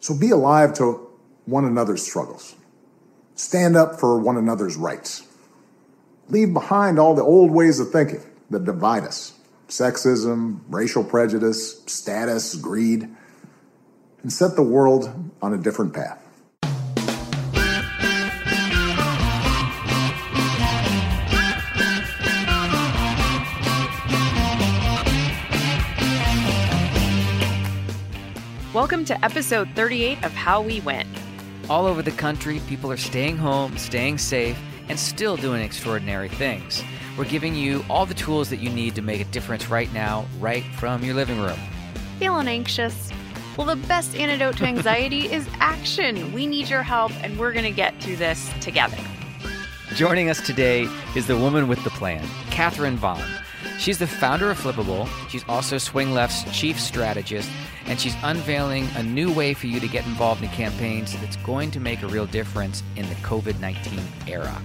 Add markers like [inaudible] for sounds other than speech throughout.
So be alive to one another's struggles. Stand up for one another's rights. Leave behind all the old ways of thinking that divide us sexism, racial prejudice, status, greed and set the world on a different path. Welcome to episode 38 of How We Win. All over the country, people are staying home, staying safe, and still doing extraordinary things. We're giving you all the tools that you need to make a difference right now, right from your living room. Feeling anxious? Well, the best antidote to anxiety [laughs] is action. We need your help, and we're going to get through this together. Joining us today is the woman with the plan, Catherine Vaughn. She's the founder of Flippable. She's also Swing Left's chief strategist, and she's unveiling a new way for you to get involved in campaigns that's going to make a real difference in the COVID 19 era.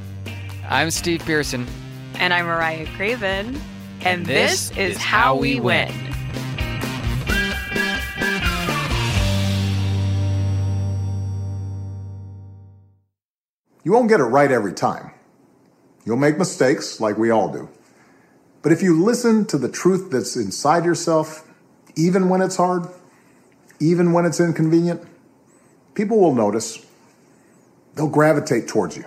I'm Steve Pearson. And I'm Mariah Craven. And, and this, this, is, How We win. win. You won't get it right every time. You'll make mistakes like we all do. But if you listen to the truth that's inside yourself, even when it's hard, even when it's inconvenient, people will notice. They'll gravitate towards you.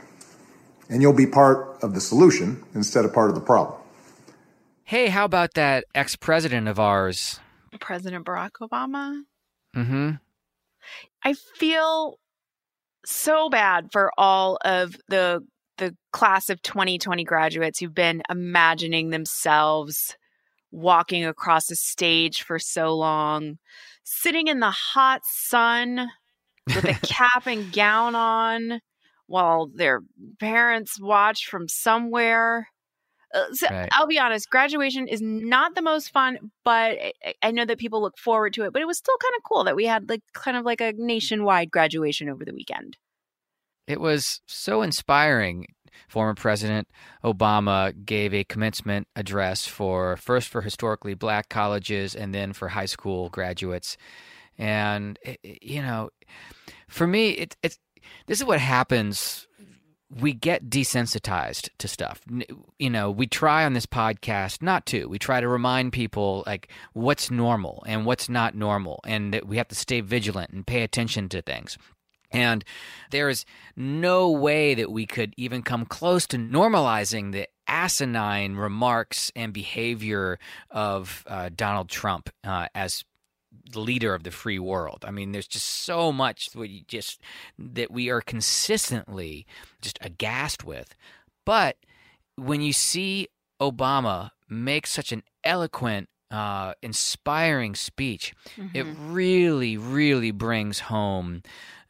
And you'll be part of the solution instead of part of the problem. Hey, how about that ex president of ours? President Barack Obama? Mm hmm. I feel so bad for all of the the class of 2020 graduates who've been imagining themselves walking across a stage for so long, sitting in the hot sun with a [laughs] cap and gown on while their parents watch from somewhere. Uh, so right. I'll be honest, graduation is not the most fun, but I know that people look forward to it. But it was still kind of cool that we had like kind of like a nationwide graduation over the weekend. It was so inspiring. Former President Obama gave a commencement address for first for historically black colleges and then for high school graduates. And you know, for me, it, it's this is what happens we get desensitized to stuff. You know, we try on this podcast not to. We try to remind people like what's normal and what's not normal, and that we have to stay vigilant and pay attention to things. And there's no way that we could even come close to normalizing the asinine remarks and behavior of uh, Donald Trump uh, as the leader of the free world. I mean, there's just so much that we just that we are consistently just aghast with. But when you see Obama make such an eloquent uh, inspiring speech, mm-hmm. it really, really brings home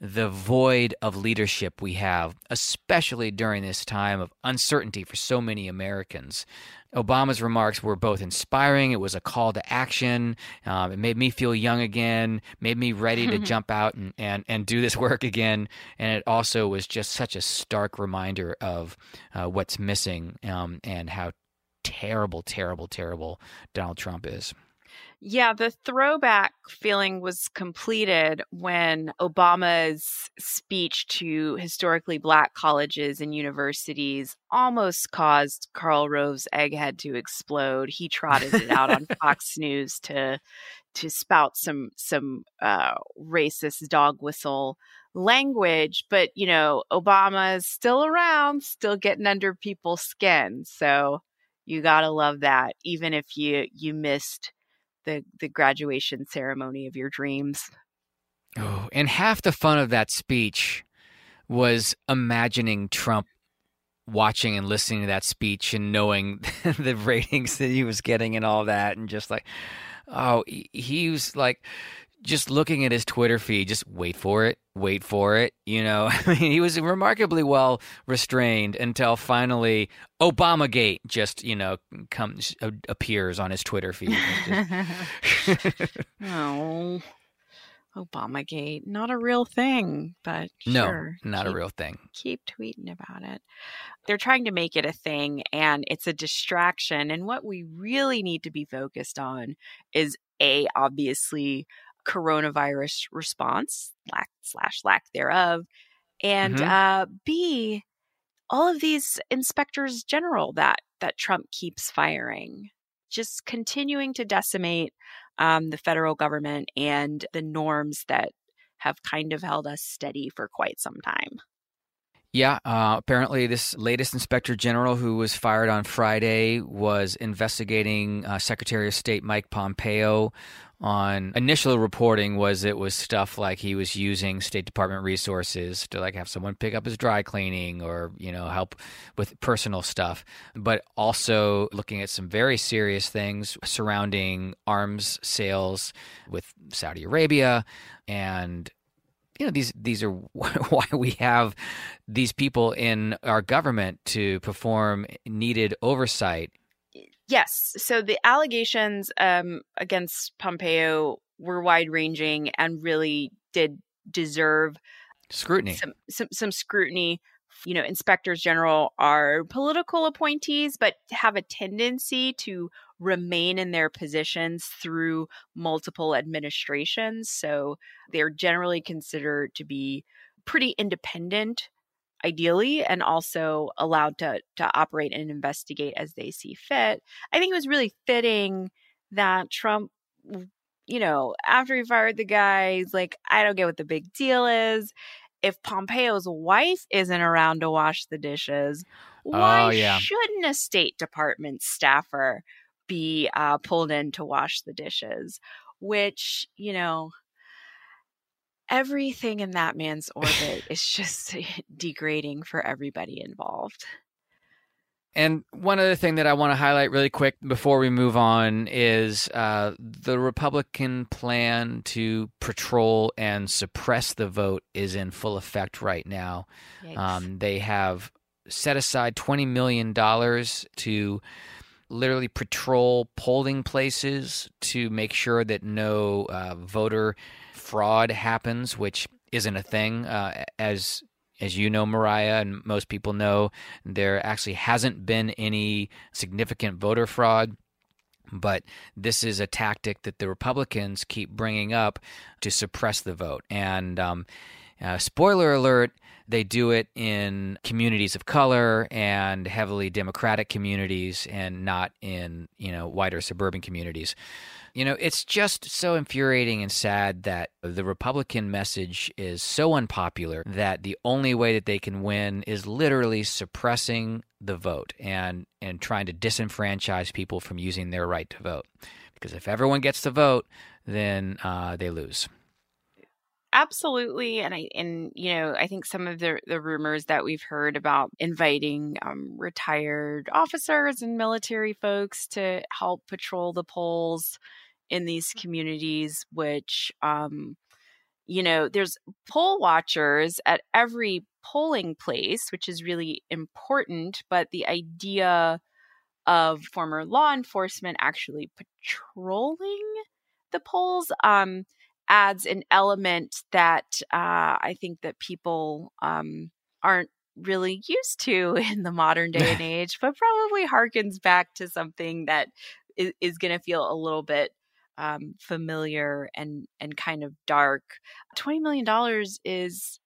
the void of leadership we have, especially during this time of uncertainty for so many Americans. Obama's remarks were both inspiring. It was a call to action. Um, it made me feel young again, made me ready to [laughs] jump out and, and, and do this work again. And it also was just such a stark reminder of uh, what's missing um, and how terrible, terrible, terrible Donald Trump is. Yeah, the throwback feeling was completed when Obama's speech to historically black colleges and universities almost caused Karl Rove's egghead to explode. He trotted it out on [laughs] Fox News to to spout some some uh, racist dog whistle language, but you know, Obama's still around, still getting under people's skin. So you got to love that even if you you missed the the graduation ceremony of your dreams. Oh, and half the fun of that speech was imagining Trump watching and listening to that speech and knowing [laughs] the ratings that he was getting and all that and just like oh he was like just looking at his Twitter feed, just wait for it, wait for it. You know, [laughs] I mean, he was remarkably well restrained until finally Obamagate just, you know, comes uh, appears on his Twitter feed. [laughs] oh, Obamagate, not a real thing, but no, sure, not keep, a real thing. Keep tweeting about it. They're trying to make it a thing, and it's a distraction. And what we really need to be focused on is a obviously coronavirus response, lack slash lack thereof, and Mhm. uh, B, all of these inspectors general that that Trump keeps firing, just continuing to decimate um, the federal government and the norms that have kind of held us steady for quite some time. Yeah, uh, apparently, this latest inspector general who was fired on Friday was investigating uh, Secretary of State Mike Pompeo. On initial reporting, was it was stuff like he was using State Department resources to like have someone pick up his dry cleaning or you know help with personal stuff, but also looking at some very serious things surrounding arms sales with Saudi Arabia and you know these these are [laughs] why we have these people in our government to perform needed oversight. Yes. So the allegations um, against Pompeo were wide ranging and really did deserve Scrutiny. some, some some scrutiny. You know, inspectors general are political appointees, but have a tendency to remain in their positions through multiple administrations. So they're generally considered to be pretty independent, ideally, and also allowed to to operate and investigate as they see fit. I think it was really fitting that Trump you know, after he fired the guy, he's like, I don't get what the big deal is. If Pompeo's wife isn't around to wash the dishes, why Oh, yeah. shouldn't a State Department staffer be uh, pulled in to wash the dishes? Which, you know, everything in that man's orbit [laughs] is just [laughs] degrading for everybody involved. And one other thing that I want to highlight really quick before we move on is uh, the Republican plan to patrol and suppress the vote is in full effect right now. Um, they have set aside $20 million to literally patrol polling places to make sure that no uh, voter fraud happens, which isn't a thing. Uh, as as you know, Mariah, and most people know, there actually hasn't been any significant voter fraud. But this is a tactic that the Republicans keep bringing up to suppress the vote. And um, uh, spoiler alert, they do it in communities of color and heavily democratic communities and not in, you know, wider suburban communities. You know, it's just so infuriating and sad that the Republican message is so unpopular that the only way that they can win is literally suppressing the vote and and trying to disenfranchise people from using their right to vote. Because if everyone gets to vote, then uh, they lose. Absolutely and i and you know i think some of the the rumors that we've heard about inviting um, retired officers and military folks to help patrol the polls in these communities which um you know there's poll watchers at every polling place which is really important but the idea of former law enforcement actually patrolling the polls um adds an element that uh, I think that people um, aren't really used to [laughs] in the modern day and [laughs] age, but probably harkens back to something that is, is going to feel a little bit um, familiar and and kind of dark. Twenty million dollars is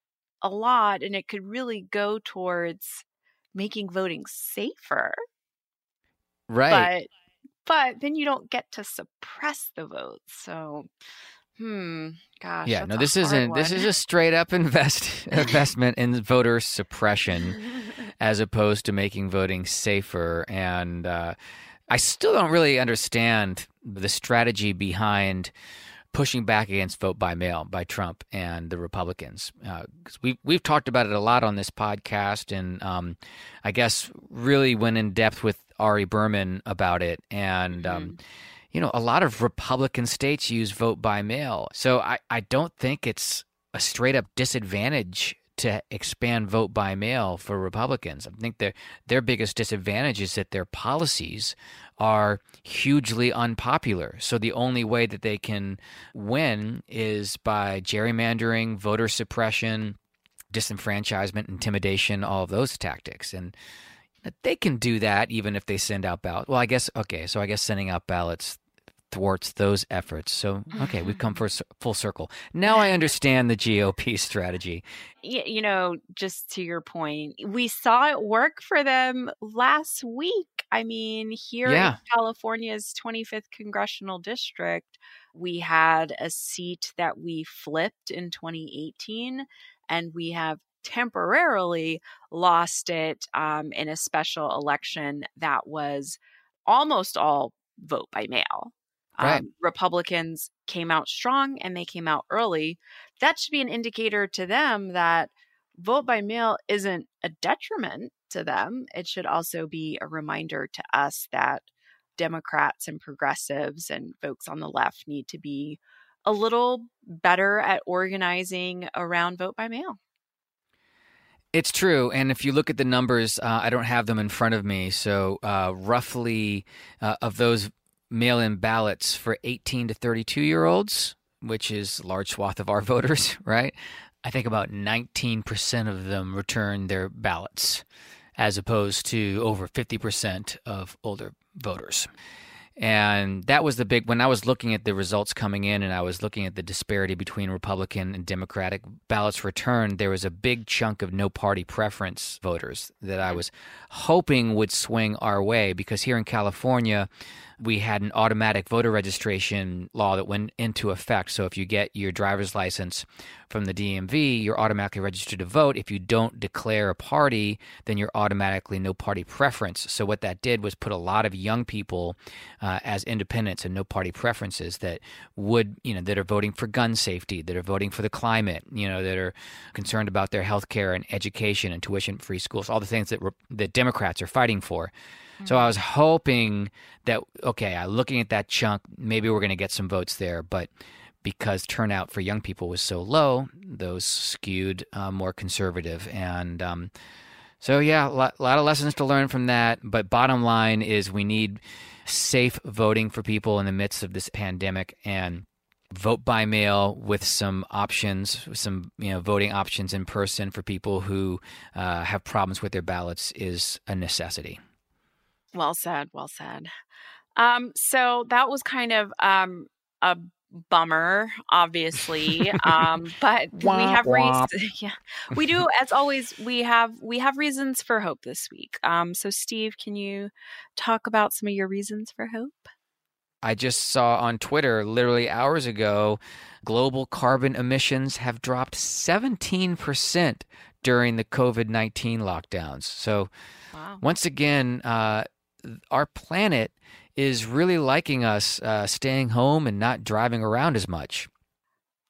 a lot, and it could really go towards making voting safer. Right. But but then you don't get to suppress the vote. So Hmm. Gosh. yeah, no, this isn't this is a straight up invest [laughs] [laughs] investment in voter suppression as opposed to making voting safer. And uh, I still don't really understand the strategy behind pushing back against vote by mail by Trump and the Republicans. Because we we've talked about it a lot on this podcast, and um, I guess really went in depth with Ari Berman about it. And um, you know, a lot of Republican states use vote by mail. So I, I don't think it's a straight up disadvantage to expand vote by mail for Republicans. I think their their biggest disadvantage is that their policies are hugely unpopular. So the only way that they can win is by gerrymandering, voter suppression, disenfranchisement, intimidation, all of those tactics. And they can do that even if they send out ballots. Well, I guess okay. So I guess sending out ballots thwarts those efforts. So, okay, we've come [laughs] for full circle. Now I [laughs] understand the GOP strategy. You know, just to your point, we saw it work for them last week. I mean, here yeah. in California's 25th congressional district, we had a seat that we flipped in 2018, and we have temporarily lost it um, in a special election that was almost all vote by mail. Right. Um, Republicans came out strong and they came out early. That should be an indicator to them that vote by mail isn't a detriment to them. It should also be a reminder to us that Democrats and progressives and folks on the left need to be a little better at organizing around vote by mail. It's true. And if you look at the numbers, uh, I don't have them in front of me. So, uh, roughly uh, of those mail in ballots for 18 to 32 year olds, which is a large swath of our [laughs] voters, right? I think about 19% of them return their ballots, as opposed to over 50% of older voters. And that was the big when I was looking at the results coming in and I was looking at the disparity between Republican and Democratic ballots returned, there was a big chunk of no party preference voters that I was hoping would swing our way because here in California, we had an automatic voter registration law that went into effect. So if you get your driver's license from the DMV, you're automatically registered to vote. If you don't declare a party, then you're automatically no party preference. So what that did was put a lot of young people uh, as independents and no party preferences that would, you know, that are voting for gun safety, that are voting for the climate, you know, that are concerned about their health care and education and tuition free schools, all the things that, that Democrats are fighting for. So I was hoping that okay, I looking at that chunk, maybe we're going to get some votes there, but because turnout for young people was so low, those skewed uh, more conservative. And um, so, yeah, a lot, lot, of lessons to learn from that. But bottom line is we need safe voting for people in the midst of this pandemic and vote by mail with some options, some you know voting options in person for people who uh, have problems with their ballots is a necessity. Well said. Well said. Um, so that was kind of um, a bummer, obviously. um, but [laughs] we have reasons. [laughs] Yeah, [laughs] we do. As always, we have we have reasons for hope this week. Um, so Steve, can you talk about some of your reasons for hope? I just saw on Twitter literally hours ago, global carbon emissions have dropped 17% during the COVID 19 lockdowns. So, wow. once again, uh, our planet is really liking us uh, staying home and not driving around as much.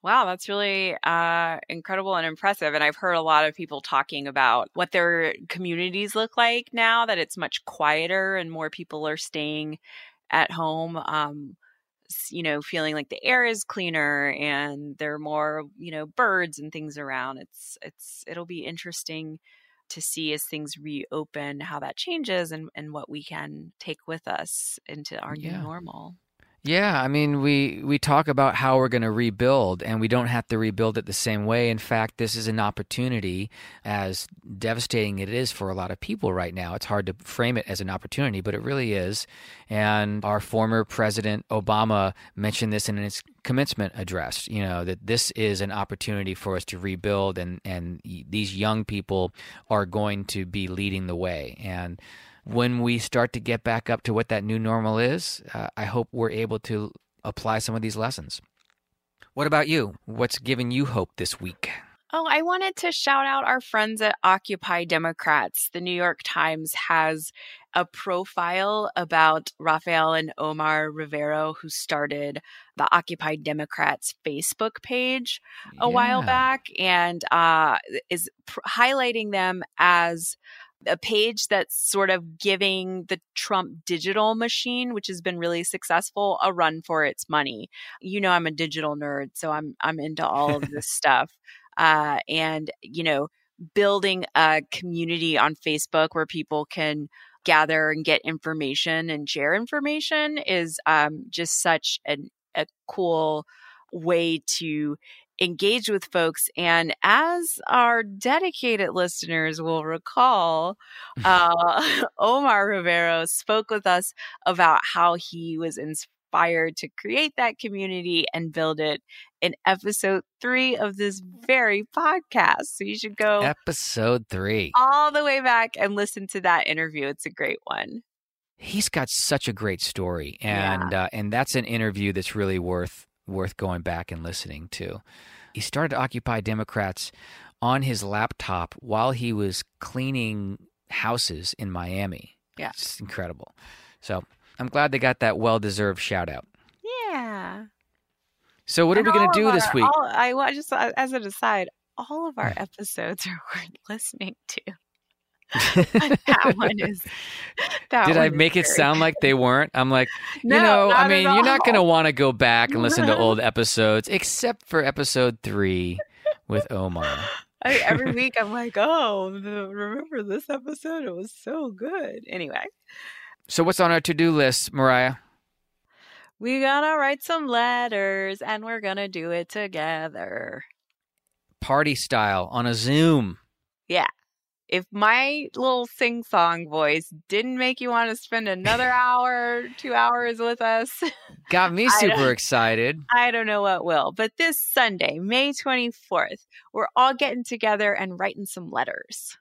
Wow, that's really uh, incredible and impressive. And I've heard a lot of people talking about what their communities look like now that it's much quieter and more people are staying at home. Um, you know, feeling like the air is cleaner and there are more, you know, birds and things around. It's it's it'll be interesting to see as things reopen how that changes and, and what we can take with us into our yeah. new normal. Yeah, I mean, we we talk about how we're going to rebuild, and we don't have to rebuild it the same way. In fact, this is an opportunity, as devastating it is for a lot of people right now. It's hard to frame it as an opportunity, but it really is. And our former president Obama mentioned this in his commencement address. You know that this is an opportunity for us to rebuild, and and these young people are going to be leading the way. And when we start to get back up to what that new normal is, uh, I hope we're able to apply some of these lessons. What about you? What's giving you hope this week? Oh, I wanted to shout out our friends at Occupy Democrats. The New York Times has a profile about Rafael and Omar Rivero, who started the Occupy Democrats Facebook page a yeah. while back and uh, is pr- highlighting them as a page that's sort of giving the Trump digital machine, which has been really successful, a run for its money. You know, I'm a digital nerd, so I'm I'm into all of this [laughs] stuff. Uh, and you know, building a community on Facebook where people can gather and get information and share information is um, just such an, a cool way to engage with folks. And as our dedicated listeners will recall, [laughs] uh, [laughs] Omar Rivero spoke with us about how he was inspired to create that community and build it in episode three of this very podcast. So you should go episode three all the way back and listen to that interview. It's a great one. He's got such a great story, and yeah. uh, and that's an interview that's really worth worth going back and listening to. He started to occupy Democrats on his laptop while he was cleaning houses in Miami. Yeah. It's incredible. So I'm glad they got that well deserved shout out. Yeah. So what and are we going to do our, this week? All, I just uh, as an aside, all of our episodes [laughs] are worth listening to. [laughs] [laughs] that one is. That Did I make it sound like they [laughs] weren't? I'm like, no, you know, I mean, you're not going to want to go back and listen to old episodes, except for episode three with Omar. I every week I'm like, oh, remember this episode? It was so good. Anyway. So what's on our to-do list, Mariah? We gotta write some letters, and we're gonna do it together. Party style on a Zoom. Yeah if my little sing song voice didn't make you want to spend another [laughs] hour, two hours with us, got me super excited. I don't know what will. But this Sunday, May 24th, we're all getting together and writing some letters.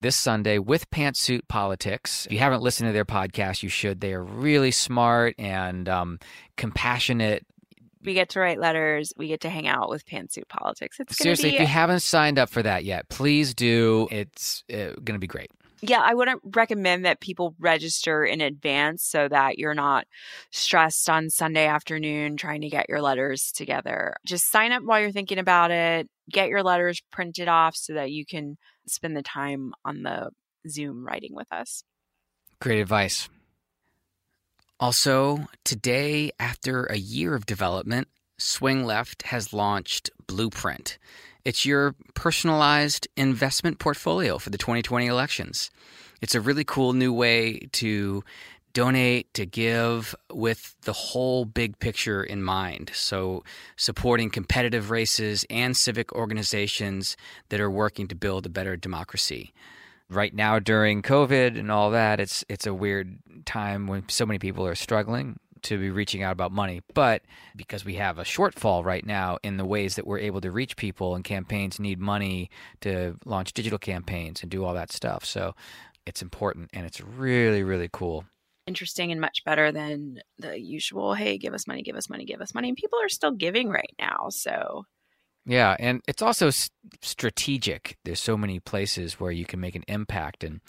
This Sunday with Pantsuit Politics. If you haven't listened to their podcast, you should. They are really smart and um, compassionate we get to write letters. We get to hang out with Pantsuit Politics. It's seriously, be... if you haven't signed up for that yet, please do. It's uh, going to be great. Yeah, I wouldn't recommend that people register in advance so that you're not stressed on Sunday afternoon trying to get your letters together. Just sign up while you're thinking about it. Get your letters printed off so that you can spend the time on the Zoom writing with us. Great advice. Also, today, after a year of development, Swing Left has launched Blueprint. It's your personalized investment portfolio for the 2020 elections. It's a really cool new way to donate, to give with the whole big picture in mind. So, supporting competitive races and civic organizations that are working to build a better democracy right now during COVID and all that, it's it's a weird time when so many people are struggling to be reaching out about money. But because we have a shortfall right now in the ways that we're able to reach people and campaigns need money to launch digital campaigns and do all that stuff. So it's important and it's really, really cool. Interesting and much better than the usual, hey, give us money, give us money, give us money. And people are still giving right now. So yeah, and it's also s- strategic. There's so many places where you can make an impact and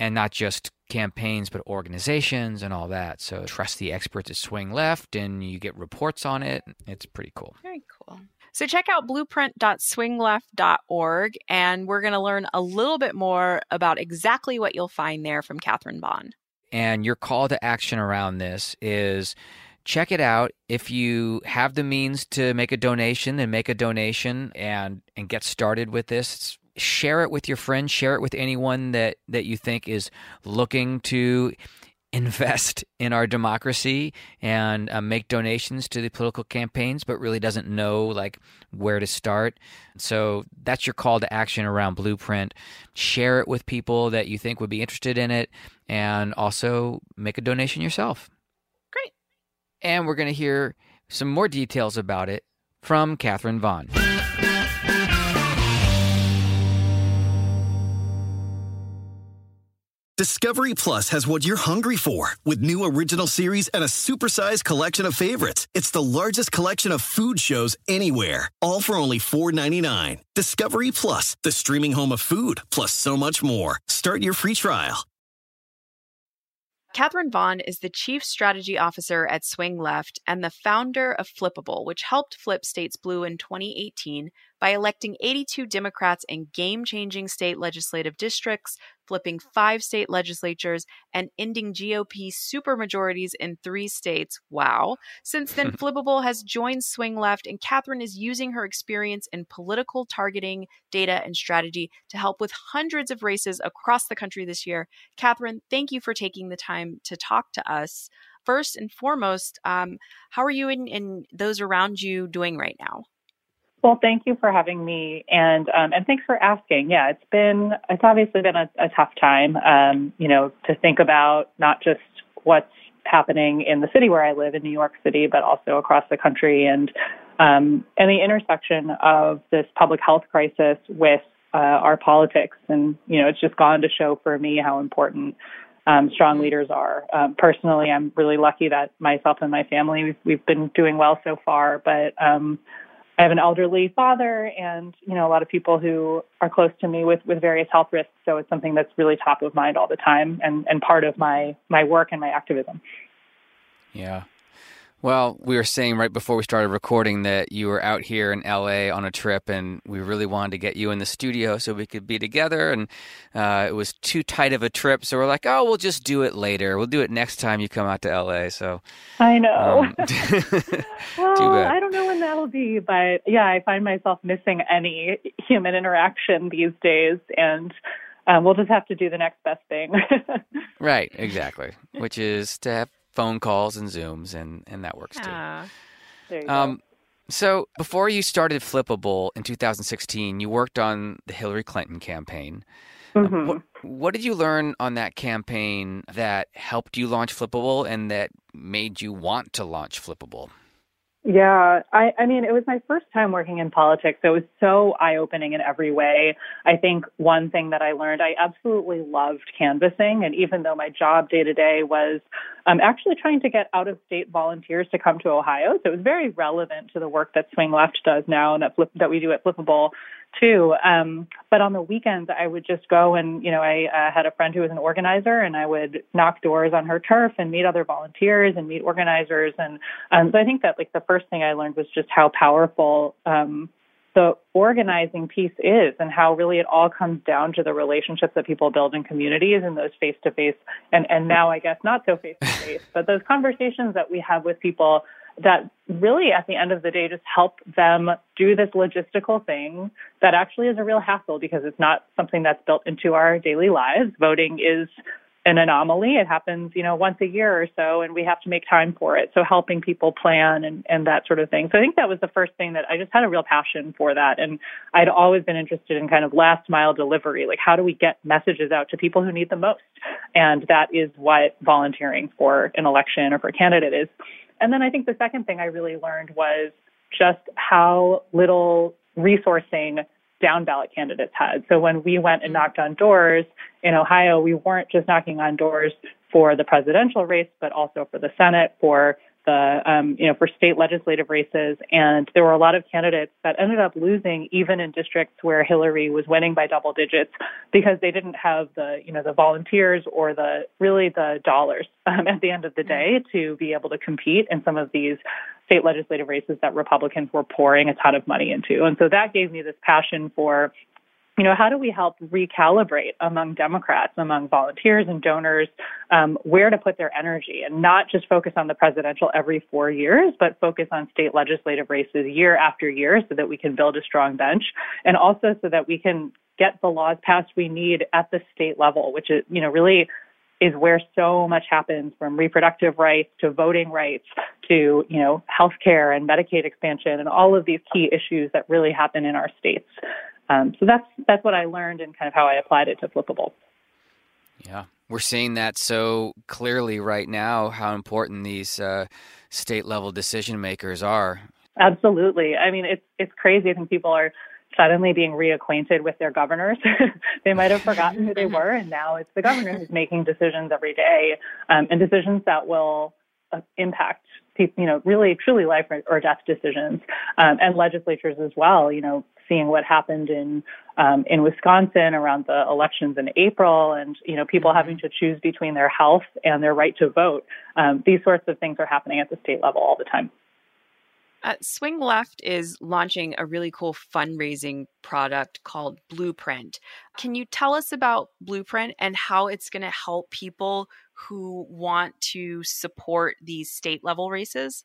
and not just campaigns but organizations and all that. So trust the experts at Swing Left and you get reports on it. It's pretty cool. Very cool. So check out blueprint.swingleft.org and we're going to learn a little bit more about exactly what you'll find there from Catherine Vaughn. And your call to action around this is check it out. If you have the means to make a donation, then make a donation and and get started with this. Share it with your friends. Share it with anyone that that you think is looking to invest in our democracy and uh, make donations to the political campaigns but really doesn't know like where to start so that's your call to action around blueprint share it with people that you think would be interested in it and also make a donation yourself and we're going to hear some more details about it from Catherine Vaughn. Discovery Plus has what you're hungry for with new original series and a supersized collection of favorites. It's the largest collection of food shows anywhere, all for only $4.99. Discovery Plus, the streaming home of food, plus so much more. Start your free trial Catherine Vaughn is the Chief Strategy Officer at Swing Left and the founder of Flippable, which helped flip states blue in 2018 by electing 82 Democrats in game changing state legislative districts, flipping five state legislatures, and ending GOP supermajorities in three states. Wow. Since then, [laughs] Flippable has joined Swing Left, and Catherine is using her experience in political targeting, data, and strategy to help with hundreds of races across the country this year. Catherine, thank you for taking the time to talk to us. First and foremost, um, how are you and, and those around you doing right now? Well, thank you for having me, and um, and thanks for asking. Yeah, it's been it's obviously been a, a tough time, um, you know, to think about not just what's happening in the city where I live in New York City, but also across the country, and um, and the intersection of this public health crisis with uh, our politics. And you know, it's just gone to show for me how important um, strong leaders are. Um, personally, I'm really lucky that myself and my family we've, we've been doing well so far, but um, I have an elderly father and, you know, a lot of people who are close to me with, with various health risks. So it's something that's really top of mind all the time and, and part of my, my work and my activism. Yeah. Well, we were saying right before we started recording that you were out here in LA on a trip, and we really wanted to get you in the studio so we could be together. And uh, it was too tight of a trip, so we're like, "Oh, we'll just do it later. We'll do it next time you come out to LA." So I know. Um, [laughs] [laughs] well, I don't know when that'll be, but yeah, I find myself missing any human interaction these days, and um, we'll just have to do the next best thing. [laughs] right, exactly. Which is to have phone calls and Zooms, and, and that works too. There you um, go. So before you started Flippable in 2016, you worked on the Hillary Clinton campaign. Mm-hmm. What, what did you learn on that campaign that helped you launch Flippable and that made you want to launch Flippable? Yeah, I, I mean, it was my first time working in politics. So it was so eye opening in every way. I think one thing that I learned, I absolutely loved canvassing. And even though my job day to day was um, actually trying to get out of state volunteers to come to Ohio, so it was very relevant to the work that Swing Left does now and that, flip, that we do at Flippable too. Um, but on the weekends, I would just go and, you know, I uh, had a friend who was an organizer and I would knock doors on her turf and meet other volunteers and meet organizers. And um, so I think that like the first thing I learned was just how powerful um, the organizing piece is and how really it all comes down to the relationships that people build in communities and those face to face and and now I guess not so face to face but those conversations that we have with people that really at the end of the day just help them do this logistical thing that actually is a real hassle because it's not something that's built into our daily lives. Voting is an anomaly. It happens, you know, once a year or so, and we have to make time for it. So helping people plan and, and that sort of thing. So I think that was the first thing that I just had a real passion for that. And I'd always been interested in kind of last mile delivery. Like, how do we get messages out to people who need the most? And that is what volunteering for an election or for a candidate is. And then I think the second thing I really learned was just how little resourcing down ballot candidates had. So when we went and knocked on doors in Ohio, we weren't just knocking on doors for the presidential race, but also for the Senate, for the um, you know for state legislative races, and there were a lot of candidates that ended up losing even in districts where Hillary was winning by double digits because they didn't have the you know the volunteers or the really the dollars um, at the end of the day to be able to compete in some of these state legislative races that Republicans were pouring a ton of money into, and so that gave me this passion for you know, how do we help recalibrate among Democrats, among volunteers and donors, um, where to put their energy and not just focus on the presidential every four years, but focus on state legislative races year after year so that we can build a strong bench and also so that we can get the laws passed we need at the state level, which is, you know, really is where so much happens from reproductive rights to voting rights to, you know, healthcare and Medicaid expansion and all of these key issues that really happen in our states. Um, so that's that's what I learned and kind of how I applied it to Flippable. Yeah, we're seeing that so clearly right now. How important these uh, state level decision makers are. Absolutely. I mean, it's it's crazy. I think people are suddenly being reacquainted with their governors. [laughs] they might have forgotten who they were, and now it's the governor who's making decisions every day, um, and decisions that will uh, impact people, you know, really truly life or death decisions, um, and legislatures as well. You know, seeing what happened in um, in Wisconsin around the elections in April, and you know people having mm-hmm. to choose between their health and their right to vote. Um, these sorts of things are happening at the state level all the time. Uh, Swing Left is launching a really cool fundraising product called Blueprint. Can you tell us about Blueprint and how it's going to help people who want to support these state level races?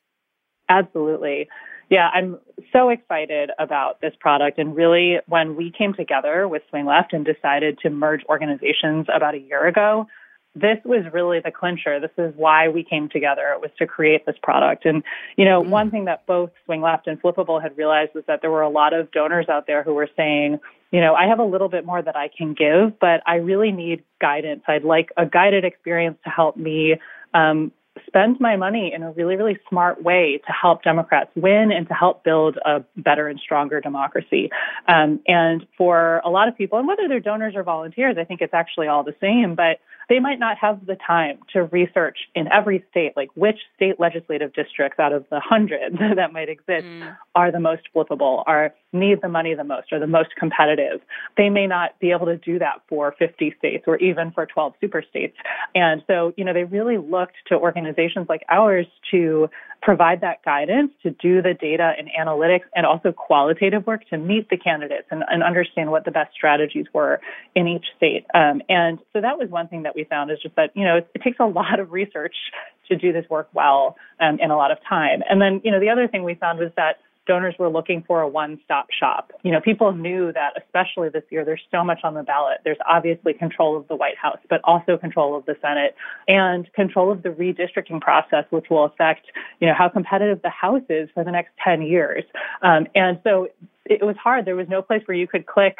Absolutely. Yeah, I'm so excited about this product. And really, when we came together with Swing Left and decided to merge organizations about a year ago, this was really the clincher. This is why we came together. It was to create this product. And, you know, mm. one thing that both Swing Left and Flippable had realized was that there were a lot of donors out there who were saying, you know, I have a little bit more that I can give, but I really need guidance. I'd like a guided experience to help me um, spend my money in a really, really smart way to help Democrats win and to help build a better and stronger democracy. Um, and for a lot of people, and whether they're donors or volunteers, I think it's actually all the same, but they might not have the time to research in every state, like which state legislative districts out of the hundreds [laughs] that might exist mm. are the most flippable, are need the money the most, are the most competitive. They may not be able to do that for 50 states or even for 12 super states. And so, you know, they really looked to organizations like ours to provide that guidance, to do the data and analytics and also qualitative work to meet the candidates and, and understand what the best strategies were in each state. Um, and so that was one thing that we found is just that, you know, it, it takes a [laughs] lot of research to do this work well um, and a lot of time. And then, you know, the other thing we found was that donors were looking for a one-stop shop. You know, people knew that especially this year there's so much on the ballot. There's obviously control of the White House, but also control of the Senate and control of the redistricting process, which will affect, you know, how competitive the House is for the next 10 years. Um, and so it was hard. There was no place where you could click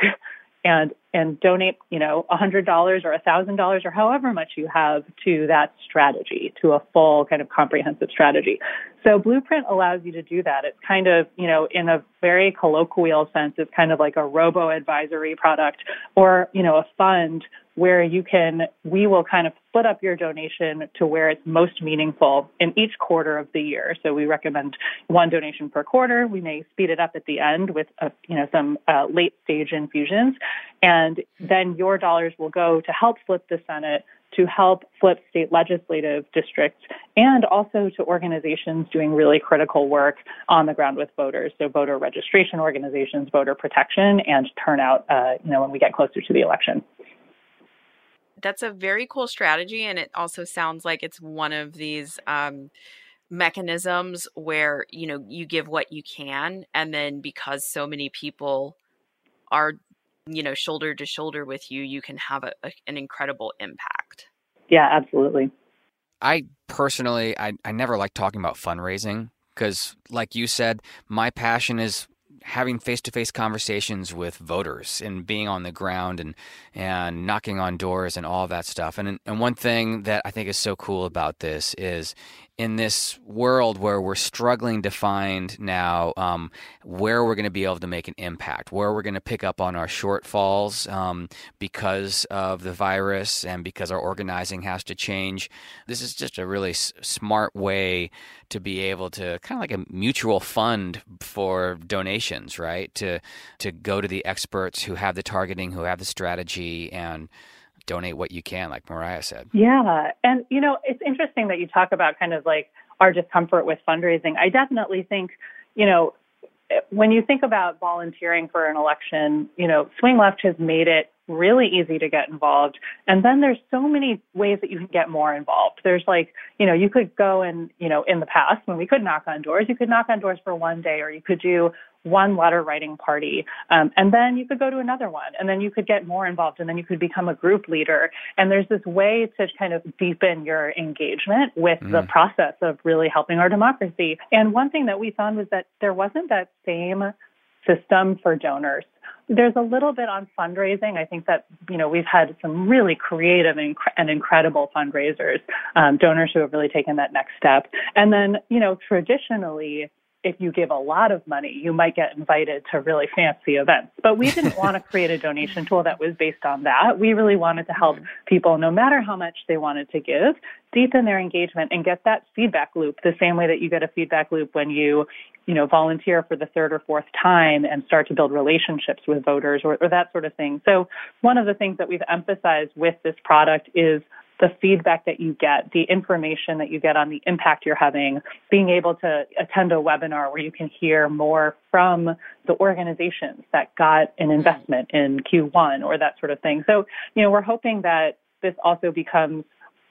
and and donate, you know, a hundred dollars or a thousand dollars or however much you have to that strategy, to a full kind of comprehensive strategy. So Blueprint allows you to do that. It's kind of, you know, in a very colloquial sense, it's kind of like a robo advisory product or, you know, a fund where you can, we will kind of split up your donation to where it's most meaningful in each quarter of the year. So we recommend one donation per quarter. We may speed it up at the end with, a, you know, some uh, late stage infusions. And then your dollars will go to help flip the Senate, to help flip state legislative districts, and also to organizations doing really critical work on the ground with voters. So voter registration organizations, voter protection, and turnout, uh, you know, when we get closer to the election that's a very cool strategy and it also sounds like it's one of these um, mechanisms where you know you give what you can and then because so many people are you know shoulder to shoulder with you you can have a, a, an incredible impact. Yeah absolutely. I personally i, I never like talking about fundraising because like you said my passion is having face-to-face conversations with voters and being on the ground and and knocking on doors and all that stuff. And and one thing that I think is so cool about this is in this world where we're struggling to find now um, where we're going to be able to make an impact, where we're going to pick up on our shortfalls um, because of the virus and because our organizing has to change. This is just a really s- smart way to be able to kind of like a mutual fund for donations, right? To to go to the experts who have the targeting, who have the strategy, and donate what you can, like Mariah said. Yeah. And, you know, it's interesting that you talk about kind of like our discomfort with fundraising. I definitely think, you know, when you think about volunteering for an election, you know, Swing Left has made it really easy to get involved. And then there's so many ways that you can get more involved. There's like, you know, you could go and, you know, in the past when we could knock on doors, you could knock on doors for one day or you could do one letter writing party. Um, and then you could go to another one and then you could get more involved and then you could become a group leader. And there's this way to kind of deepen your engagement with mm. the process of really helping our democracy. And one thing that we found was that there wasn't that same system for donors there's a little bit on fundraising. I think that you know we've had some really creative and, and incredible fundraisers, um, donors who have really taken that next step. And then you know traditionally, if you give a lot of money, you might get invited to really fancy events. But we didn't [laughs] want to create a donation tool that was based on that. We really wanted to help mm-hmm. people, no matter how much they wanted to give, deepen their engagement and get that feedback loop the same way that you get a feedback loop when you, you know, volunteer for the third or fourth time and start to build relationships with voters or, or that sort of thing. So one of the things that we've emphasized with this product is the feedback that you get, the information that you get on the impact you're having, being able to attend a webinar where you can hear more from the organizations that got an investment in Q1 or that sort of thing. So, you know, we're hoping that this also becomes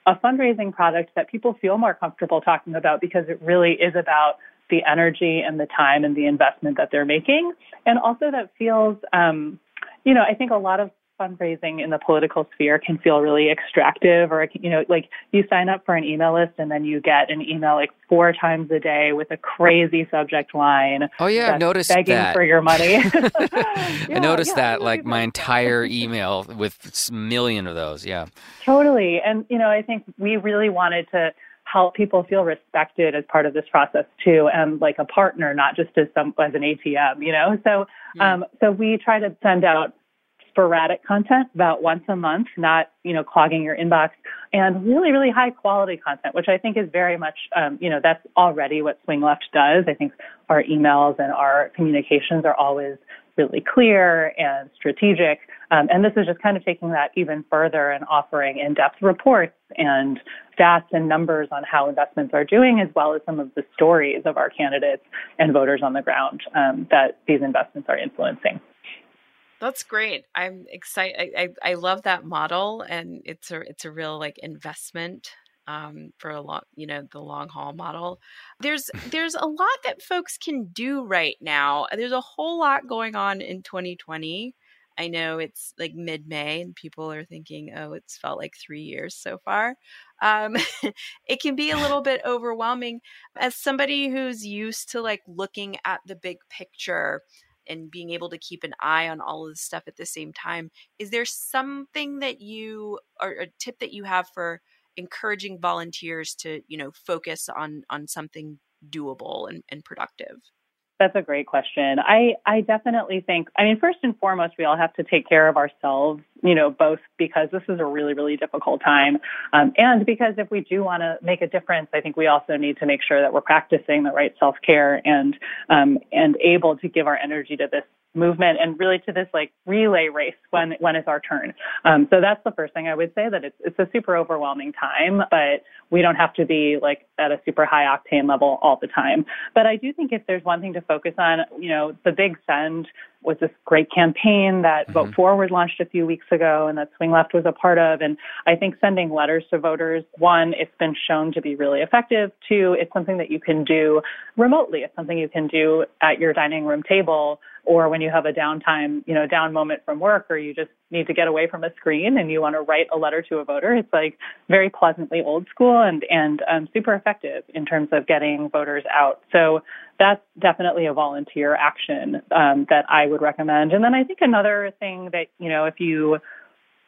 a fundraising product that people feel more comfortable talking about because it really is about the energy and the time and the investment that they're making. And also that feels, um, you know, I think a lot of fundraising in the political sphere can feel really extractive or you know like you sign up for an email list and then you get an email like four times a day with a crazy subject line oh yeah i've noticed begging that. for your money [laughs] [laughs] yeah, i noticed yeah, that like my entire [laughs] email with a million of those yeah totally and you know i think we really wanted to help people feel respected as part of this process too, and like a partner, not just as some as an ATM, you know. So, mm. um, so we try to send out sporadic content about once a month, not you know clogging your inbox, and really really high quality content, which I think is very much um, you know that's already what Swing Left does. I think our emails and our communications are always really clear and strategic. Um, and this is just kind of taking that even further and offering in-depth reports and stats and numbers on how investments are doing, as well as some of the stories of our candidates and voters on the ground um, that these investments are influencing. That's great. I'm excited. I, I, I love that model, and it's a it's a real like investment um, for a long, you know, the long haul model. There's [laughs] there's a lot that folks can do right now. There's a whole lot going on in 2020. I know it's like mid May and people are thinking, oh, it's felt like three years so far. Um, [laughs] it can be a little bit overwhelming. As somebody who's used to like looking at the big picture and being able to keep an eye on all of this stuff at the same time, is there something that you or a tip that you have for encouraging volunteers to you know focus on on something doable and, and productive that's a great question. I, I definitely think, I mean, first and foremost, we all have to take care of ourselves, you know, both because this is a really, really difficult time. Um, and because if we do want to make a difference, I think we also need to make sure that we're practicing the right self care and, um, and able to give our energy to this movement and really to this like relay race when when it's our turn. Um, so that's the first thing I would say that it's it's a super overwhelming time, but we don't have to be like at a super high octane level all the time. But I do think if there's one thing to focus on, you know, the big send was this great campaign that mm-hmm. Vote Forward launched a few weeks ago and that Swing Left was a part of. And I think sending letters to voters, one, it's been shown to be really effective. Two, it's something that you can do remotely. It's something you can do at your dining room table or when you have a downtime, you know, down moment from work, or you just need to get away from a screen and you want to write a letter to a voter. It's like very pleasantly old school and and um, super effective in terms of getting voters out. So that's definitely a volunteer action um, that I would recommend. And then I think another thing that you know, if you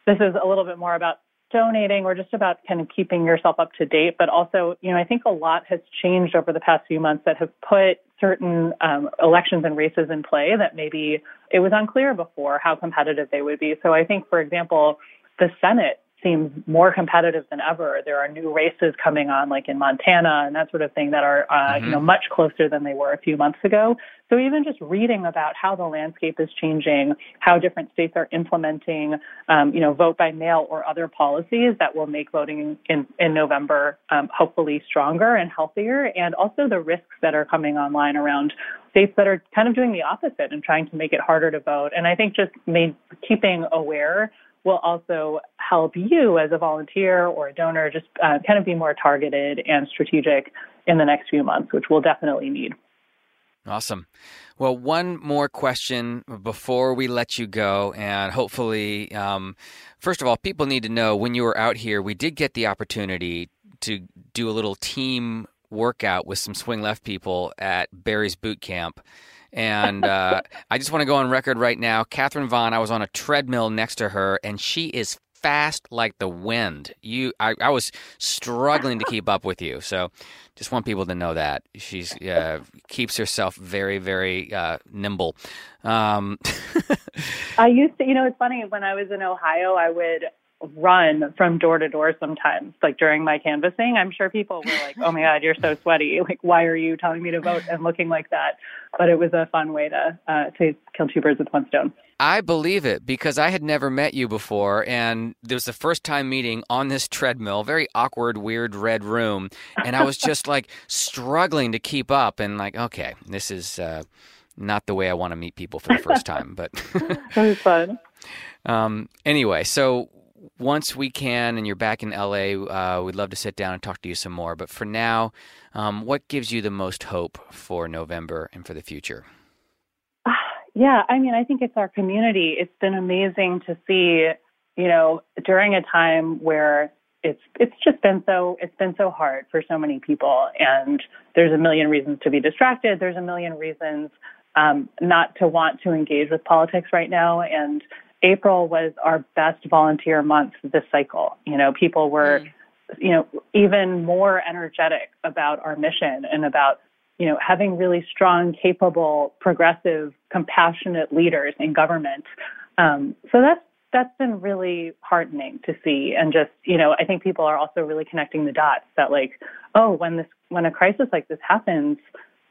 this is a little bit more about donating or just about kind of keeping yourself up to date. But also, you know, I think a lot has changed over the past few months that have put certain um, elections and races in play that maybe it was unclear before how competitive they would be. So I think, for example, the Senate seems more competitive than ever. There are new races coming on, like in Montana and that sort of thing, that are uh, mm-hmm. you know much closer than they were a few months ago. So even just reading about how the landscape is changing, how different states are implementing, um, you know, vote by mail or other policies that will make voting in in November um, hopefully stronger and healthier, and also the risks that are coming online around states that are kind of doing the opposite and trying to make it harder to vote. And I think just made, keeping aware will also help you as a volunteer or a donor just uh, kind of be more targeted and strategic in the next few months, which we'll definitely need. Awesome. Well, one more question before we let you go. And hopefully, um, first of all, people need to know when you were out here, we did get the opportunity to do a little team workout with some swing left people at Barry's boot camp. And uh, [laughs] I just want to go on record right now. Catherine Vaughn, I was on a treadmill next to her, and she is fast like the wind. You, I, I was struggling to keep up with you. So, just want people to know that she's uh, keeps herself very, very uh, nimble. Um, [laughs] I used to, you know, it's funny when I was in Ohio, I would run from door to door sometimes, like during my canvassing. I'm sure people were like, oh my God, you're so sweaty. Like, why are you telling me to vote and looking like that? But it was a fun way to, uh, to kill two birds with one stone. I believe it because I had never met you before, and it was the first time meeting on this treadmill, very awkward, weird red room, and I was just like struggling to keep up, and like, okay, this is uh, not the way I want to meet people for the first time, but [laughs] it was fun. [laughs] Um, anyway, so once we can and you're back in LA, uh, we'd love to sit down and talk to you some more. But for now, um, what gives you the most hope for November and for the future? [sighs] Yeah, I mean, I think it's our community. It's been amazing to see, you know, during a time where it's it's just been so it's been so hard for so many people, and there's a million reasons to be distracted. There's a million reasons um, not to want to engage with politics right now, and April was our best volunteer month this cycle. You know, people were mm. you know, even more energetic about our mission and about, you know, having really strong, capable, progressive, compassionate leaders in government. Um, so that's that's been really heartening to see and just you know i think people are also really connecting the dots that like oh when this when a crisis like this happens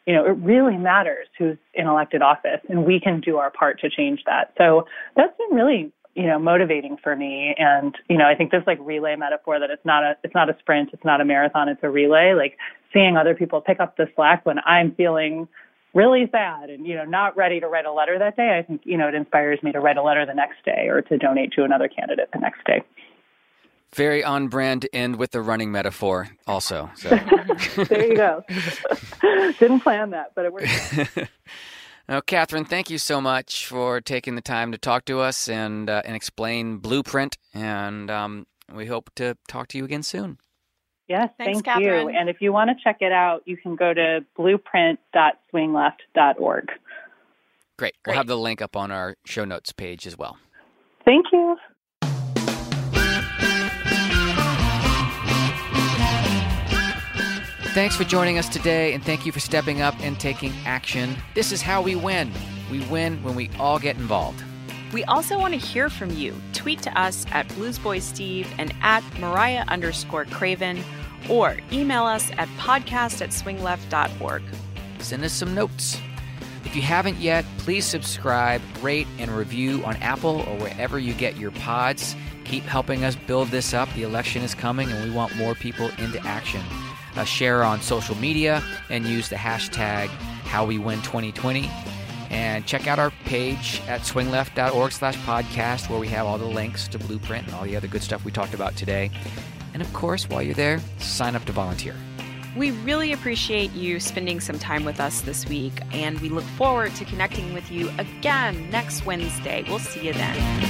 you know it really matters who's in elected office and we can do our part to change that. So that's been really you know motivating for me. And you know i think this like relay metaphor that it's not a it's not a sprint it's not a marathon it's a relay like seeing other people pick up the slack when i'm feeling really sad and you know not ready to write a letter that day i think you know it inspires me to write a letter the next day or to donate to another candidate the next day very on brand to end with the running metaphor also so. [laughs] there you go [laughs] didn't plan that but it worked Now, [laughs] Catherine, thank you so much for taking the time to talk to us and uh, and explain Blueprint. And um, we hope to talk to you again soon. Yes, Thanks, thank you. And if you want to check it out, you can go to blueprint.swingleft.org. Great. We'll have the link up on our show notes page as well. Thank you. Thanks for joining us today, and thank you for stepping up and taking action. This is how we win. We win when we all get involved. We also want to hear from you. Tweet to us at bluesboysteve and at mariah underscore craven or email us at podcast at swingleft.org. Send us some notes. If you haven't yet, please subscribe, rate, and review on Apple or wherever you get your pods. Keep helping us build this up. The election is coming, and we want more people into action. Uh, share on social media and use the hashtag HowWeWin2020. And check out our page at swingleft.org slash podcast where we have all the links to Blueprint and all the other good stuff we talked about today. And of course, while you're there, sign up to volunteer. We really appreciate you spending some time with us this week, and we look forward to connecting with you again next Wednesday. We'll see you then.